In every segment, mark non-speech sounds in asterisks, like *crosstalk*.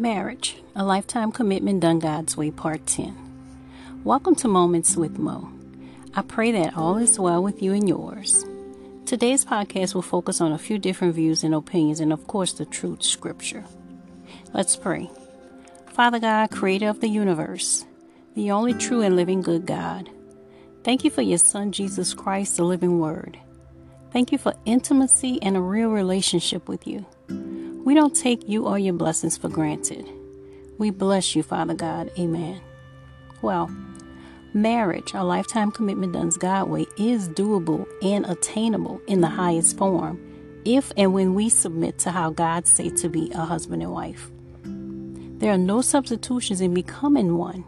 Marriage, a lifetime commitment done God's way, part 10. Welcome to Moments with Mo. I pray that all is well with you and yours. Today's podcast will focus on a few different views and opinions, and of course, the truth scripture. Let's pray. Father God, creator of the universe, the only true and living good God, thank you for your Son, Jesus Christ, the living Word. Thank you for intimacy and a real relationship with you. We don't take you or your blessings for granted. We bless you, Father God. Amen. Well, marriage, a lifetime commitment done God way, is doable and attainable in the highest form if and when we submit to how God say to be a husband and wife. There are no substitutions in becoming one.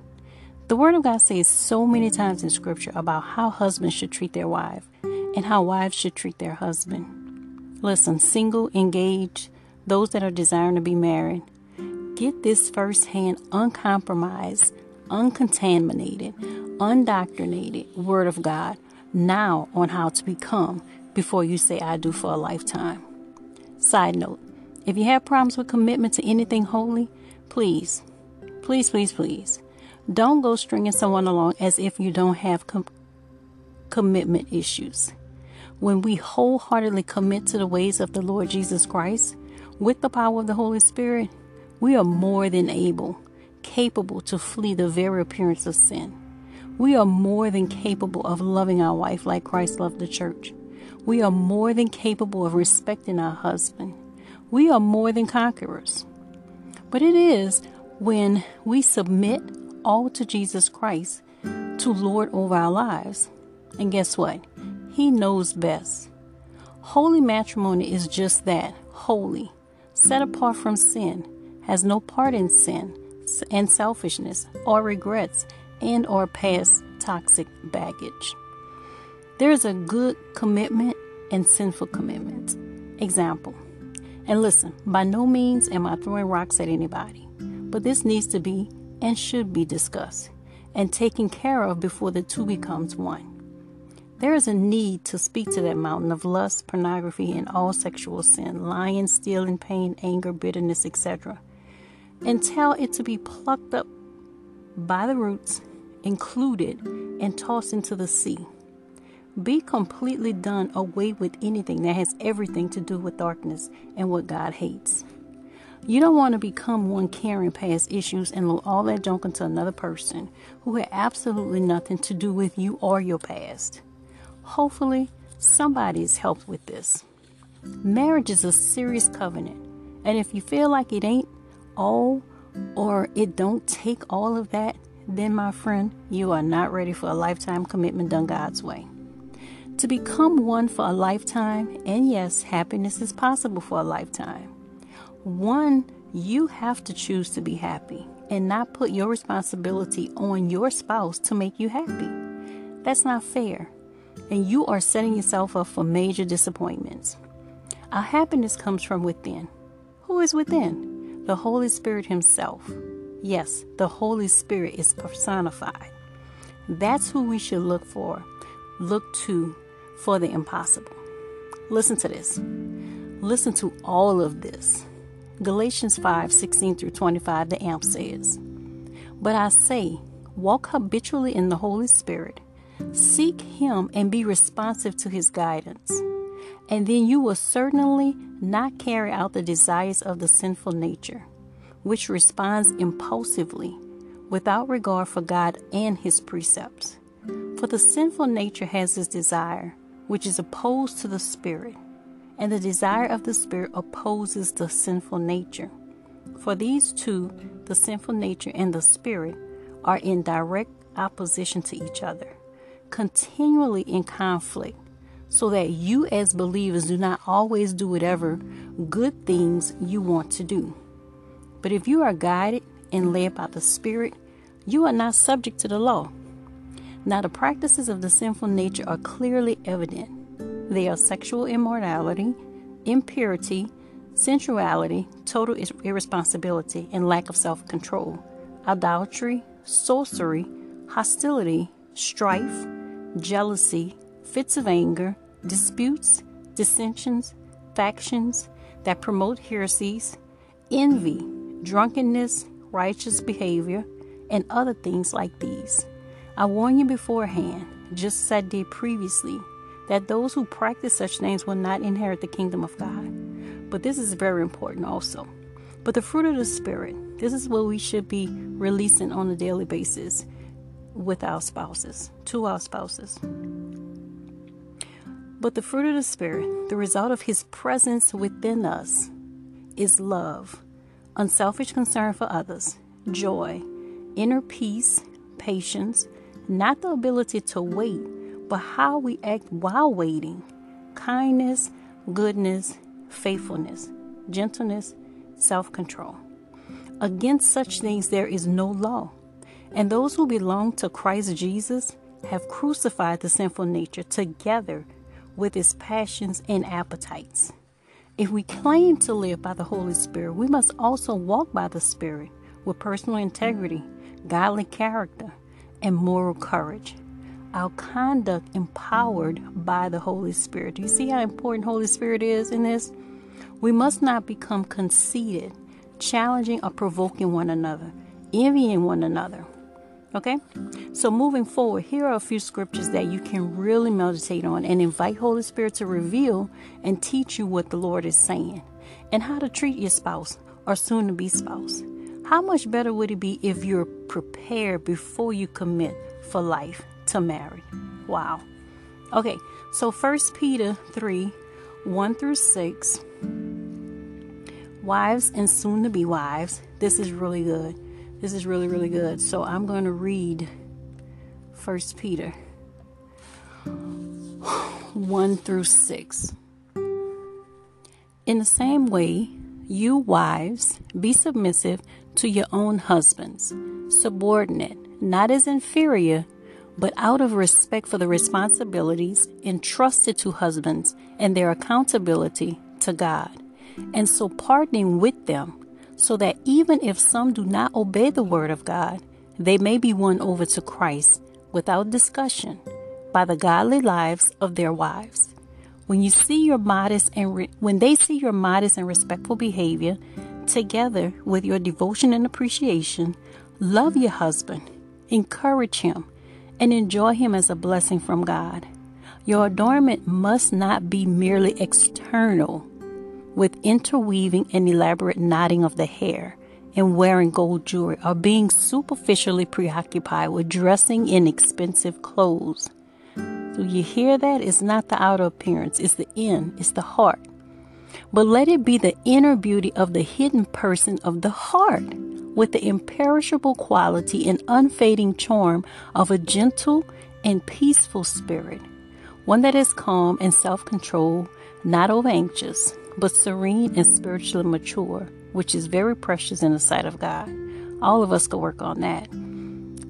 The Word of God says so many times in Scripture about how husbands should treat their wife and how wives should treat their husband. Listen, single, engaged, those that are desiring to be married, get this firsthand, uncompromised, uncontaminated, undoctrinated Word of God now on how to become before you say, I do for a lifetime. Side note if you have problems with commitment to anything holy, please, please, please, please, don't go stringing someone along as if you don't have com- commitment issues. When we wholeheartedly commit to the ways of the Lord Jesus Christ, with the power of the Holy Spirit, we are more than able, capable to flee the very appearance of sin. We are more than capable of loving our wife like Christ loved the church. We are more than capable of respecting our husband. We are more than conquerors. But it is when we submit all to Jesus Christ to Lord over our lives. And guess what? He knows best. Holy matrimony is just that holy set apart from sin, has no part in sin and selfishness or regrets and or past toxic baggage. There is a good commitment and sinful commitment. Example. And listen, by no means am I throwing rocks at anybody, but this needs to be and should be discussed and taken care of before the two becomes one. There is a need to speak to that mountain of lust, pornography, and all sexual sin, lying, stealing, pain, anger, bitterness, etc., and tell it to be plucked up by the roots, included, and tossed into the sea. Be completely done away with anything that has everything to do with darkness and what God hates. You don't want to become one carrying past issues and load all that junk into another person who had absolutely nothing to do with you or your past. Hopefully, somebody is helped with this. Marriage is a serious covenant, and if you feel like it ain't all or it don't take all of that, then my friend, you are not ready for a lifetime commitment done God's way. To become one for a lifetime, and yes, happiness is possible for a lifetime. One, you have to choose to be happy and not put your responsibility on your spouse to make you happy. That's not fair and you are setting yourself up for major disappointments. Our happiness comes from within. Who is within? The Holy Spirit Himself. Yes, the Holy Spirit is personified. That's who we should look for, look to for the impossible. Listen to this. Listen to all of this. Galatians 5 16 through 25, the AMP says, But I say, walk habitually in the Holy Spirit Seek Him and be responsive to His guidance. And then you will certainly not carry out the desires of the sinful nature, which responds impulsively without regard for God and His precepts. For the sinful nature has this desire, which is opposed to the Spirit, and the desire of the Spirit opposes the sinful nature. For these two, the sinful nature and the Spirit, are in direct opposition to each other continually in conflict so that you, as believers, do not always do whatever good things you want to do. But if you are guided and led by the Spirit, you are not subject to the law. Now, the practices of the sinful nature are clearly evident. They are sexual immorality, impurity, sensuality, total irresponsibility, and lack of self control, idolatry, sorcery, hostility, strife, jealousy, fits of anger, disputes, dissensions, factions that promote heresies, envy, drunkenness, righteous behavior, and other things like these. I warn you beforehand, just as I did previously, that those who practice such things will not inherit the kingdom of God. But this is very important also. But the fruit of the Spirit, this is what we should be releasing on a daily basis with our spouses, to our spouses. But the fruit of the Spirit, the result of His presence within us, is love, unselfish concern for others, joy, inner peace, patience, not the ability to wait, but how we act while waiting, kindness, goodness, faithfulness, gentleness, self control. Against such things there is no law. And those who belong to Christ Jesus have crucified the sinful nature together with its passions and appetites. If we claim to live by the Holy Spirit, we must also walk by the Spirit with personal integrity, godly character, and moral courage. Our conduct empowered by the Holy Spirit. Do you see how important Holy Spirit is in this? We must not become conceited, challenging or provoking one another, envying one another, Okay? So moving forward, here are a few scriptures that you can really meditate on and invite Holy Spirit to reveal and teach you what the Lord is saying and how to treat your spouse or soon to be spouse. How much better would it be if you're prepared before you commit for life to marry? Wow. Okay, so First Peter 3 1 through 6. Wives and soon to be wives. This is really good. This is really, really good. So I'm going to read First Peter 1 through 6. In the same way, you wives, be submissive to your own husbands, subordinate, not as inferior, but out of respect for the responsibilities entrusted to husbands and their accountability to God, and so partnering with them so that even if some do not obey the word of God, they may be won over to Christ without discussion by the godly lives of their wives. When you see your modest and re- when they see your modest and respectful behavior together with your devotion and appreciation, love your husband, encourage him, and enjoy him as a blessing from God. Your adornment must not be merely external with interweaving and elaborate knotting of the hair and wearing gold jewelry or being superficially preoccupied with dressing in expensive clothes. So you hear that? It's not the outer appearance, it's the in, it's the heart. But let it be the inner beauty of the hidden person of the heart with the imperishable quality and unfading charm of a gentle and peaceful spirit, one that is calm and self controlled, not over anxious but serene and spiritually mature, which is very precious in the sight of God. All of us could work on that.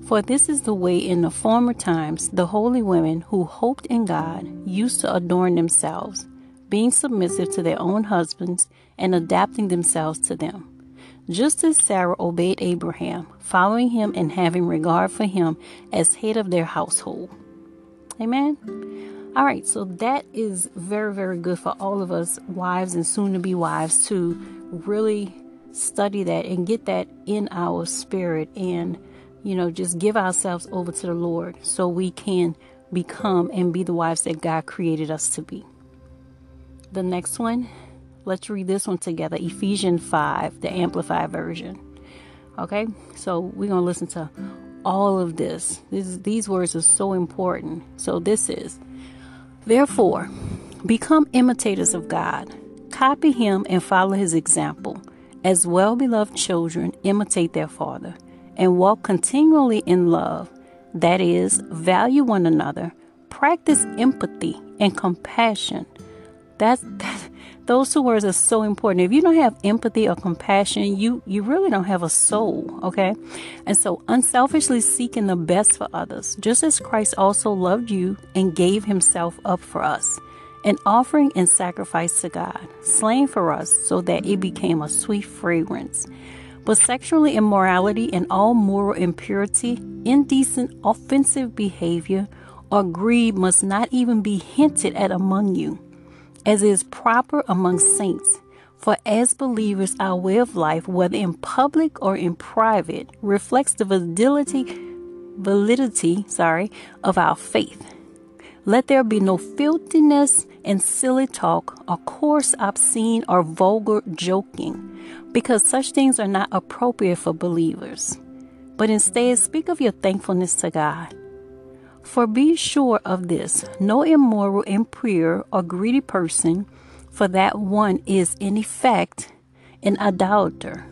For this is the way in the former times the holy women who hoped in God used to adorn themselves, being submissive to their own husbands and adapting themselves to them. Just as Sarah obeyed Abraham, following him and having regard for him as head of their household. Amen. All right, so that is very, very good for all of us, wives and soon to be wives, to really study that and get that in our spirit and, you know, just give ourselves over to the Lord so we can become and be the wives that God created us to be. The next one, let's read this one together Ephesians 5, the Amplified Version. Okay, so we're going to listen to all of this. this. These words are so important. So, this is Therefore, become imitators of God. Copy him and follow his example. As well beloved children, imitate their father and walk continually in love. That is, value one another, practice empathy and compassion. That's, that, those two words are so important. If you don't have empathy or compassion, you you really don't have a soul, okay? And so unselfishly seeking the best for others, just as Christ also loved you and gave himself up for us, an offering and sacrifice to God, slain for us so that it became a sweet fragrance. But sexual immorality and all moral impurity, indecent, offensive behavior, or greed must not even be hinted at among you as is proper among saints. For as believers, our way of life, whether in public or in private, reflects the validity validity, sorry, of our faith. Let there be no filthiness and silly talk, or coarse, obscene, or vulgar joking, because such things are not appropriate for believers. But instead, speak of your thankfulness to God. For be sure of this no immoral, impure, or greedy person, for that one is in effect an idolater,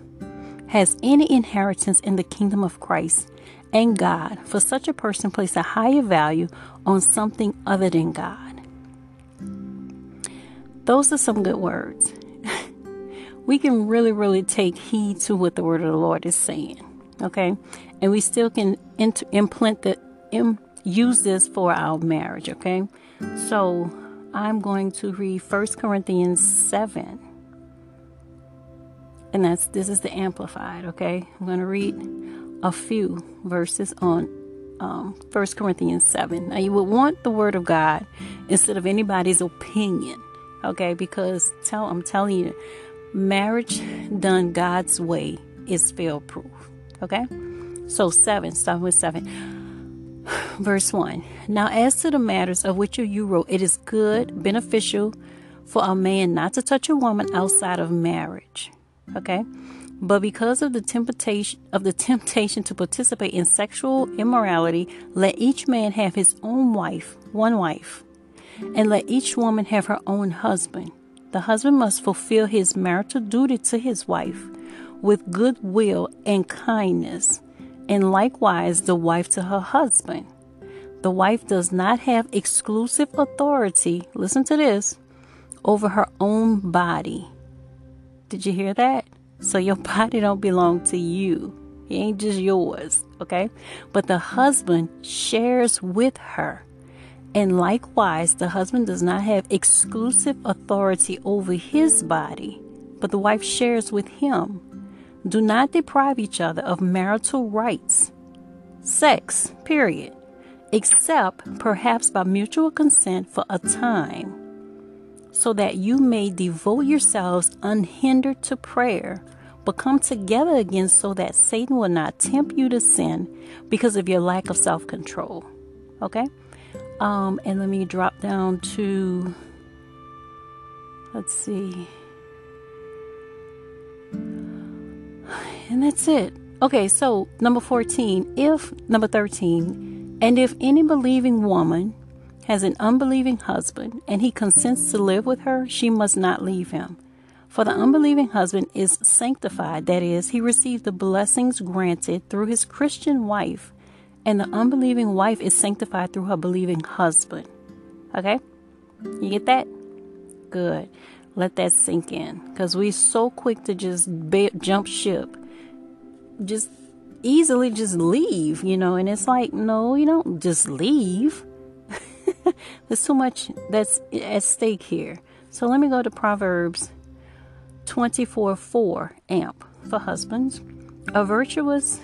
has any inheritance in the kingdom of Christ and God, for such a person place a higher value on something other than God. Those are some good words. *laughs* we can really, really take heed to what the word of the Lord is saying. Okay, and we still can int- implant the Im- use this for our marriage. Okay, so I'm going to read 1 Corinthians 7 and that's this is the amplified okay i'm going to read a few verses on um, 1 Corinthians 7. Now, you would want the Word of God instead of anybody's opinion, okay? Because tell I'm telling you, marriage done God's way is fail proof, okay? So, 7, starting with 7. Verse 1 Now, as to the matters of which you wrote, it is good, beneficial for a man not to touch a woman outside of marriage, okay? But because of the temptation of the temptation to participate in sexual immorality, let each man have his own wife, one wife, and let each woman have her own husband. The husband must fulfill his marital duty to his wife with good will and kindness, and likewise the wife to her husband. The wife does not have exclusive authority, listen to this, over her own body. Did you hear that? So your *laughs* body don't belong to you. It ain't just yours, okay? But the husband shares with her. And likewise, the husband does not have exclusive authority over his body, but the wife shares with him. Do not deprive each other of marital rights. Sex, period. Except perhaps by mutual consent for a time so that you may devote yourselves unhindered to prayer, but come together again so that Satan will not tempt you to sin because of your lack of self control. Okay? Um, and let me drop down to, let's see. And that's it. Okay, so number 14, if, number 13, and if any believing woman has an unbelieving husband and he consents to live with her, she must not leave him. For the unbelieving husband is sanctified, that is, he received the blessings granted through his Christian wife, and the unbelieving wife is sanctified through her believing husband. Okay? You get that? Good. Let that sink in. Because we're so quick to just be- jump ship. Just easily just leave, you know, and it's like, no, you don't just leave. *laughs* There's too much that's at stake here. So let me go to Proverbs 24 4 amp for husbands. A virtuous,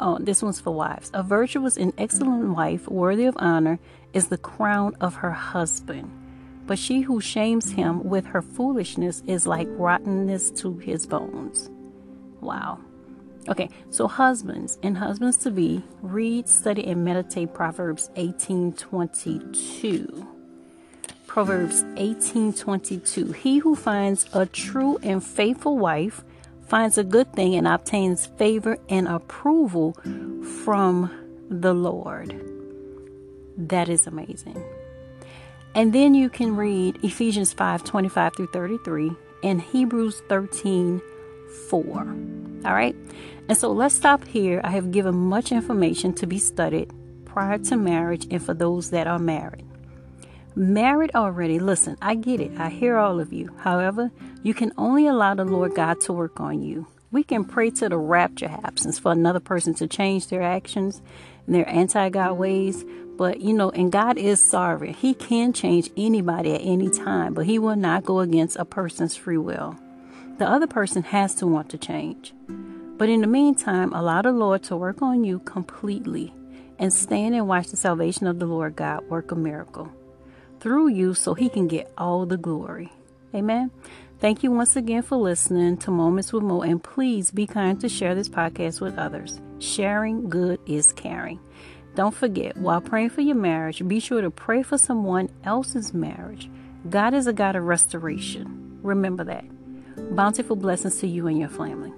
oh, this one's for wives. A virtuous and excellent wife, worthy of honor, is the crown of her husband. But she who shames him with her foolishness is like rottenness to his bones. Wow. Okay, so husbands and husbands to be read, study, and meditate Proverbs 18:22. Proverbs 18:22. He who finds a true and faithful wife finds a good thing and obtains favor and approval from the Lord. That is amazing. And then you can read Ephesians 5:25 through 33 and Hebrews 13 4. All right. And so let's stop here. I have given much information to be studied prior to marriage and for those that are married. Married already, listen, I get it. I hear all of you. However, you can only allow the Lord God to work on you. We can pray to the rapture happens for another person to change their actions and their anti God ways. But, you know, and God is sovereign. He can change anybody at any time, but He will not go against a person's free will. The other person has to want to change. But in the meantime, allow the Lord to work on you completely and stand and watch the salvation of the Lord God work a miracle through you so he can get all the glory. Amen. Thank you once again for listening to Moments with Mo, and please be kind to share this podcast with others. Sharing good is caring. Don't forget, while praying for your marriage, be sure to pray for someone else's marriage. God is a God of restoration. Remember that. Bountiful blessings to you and your family.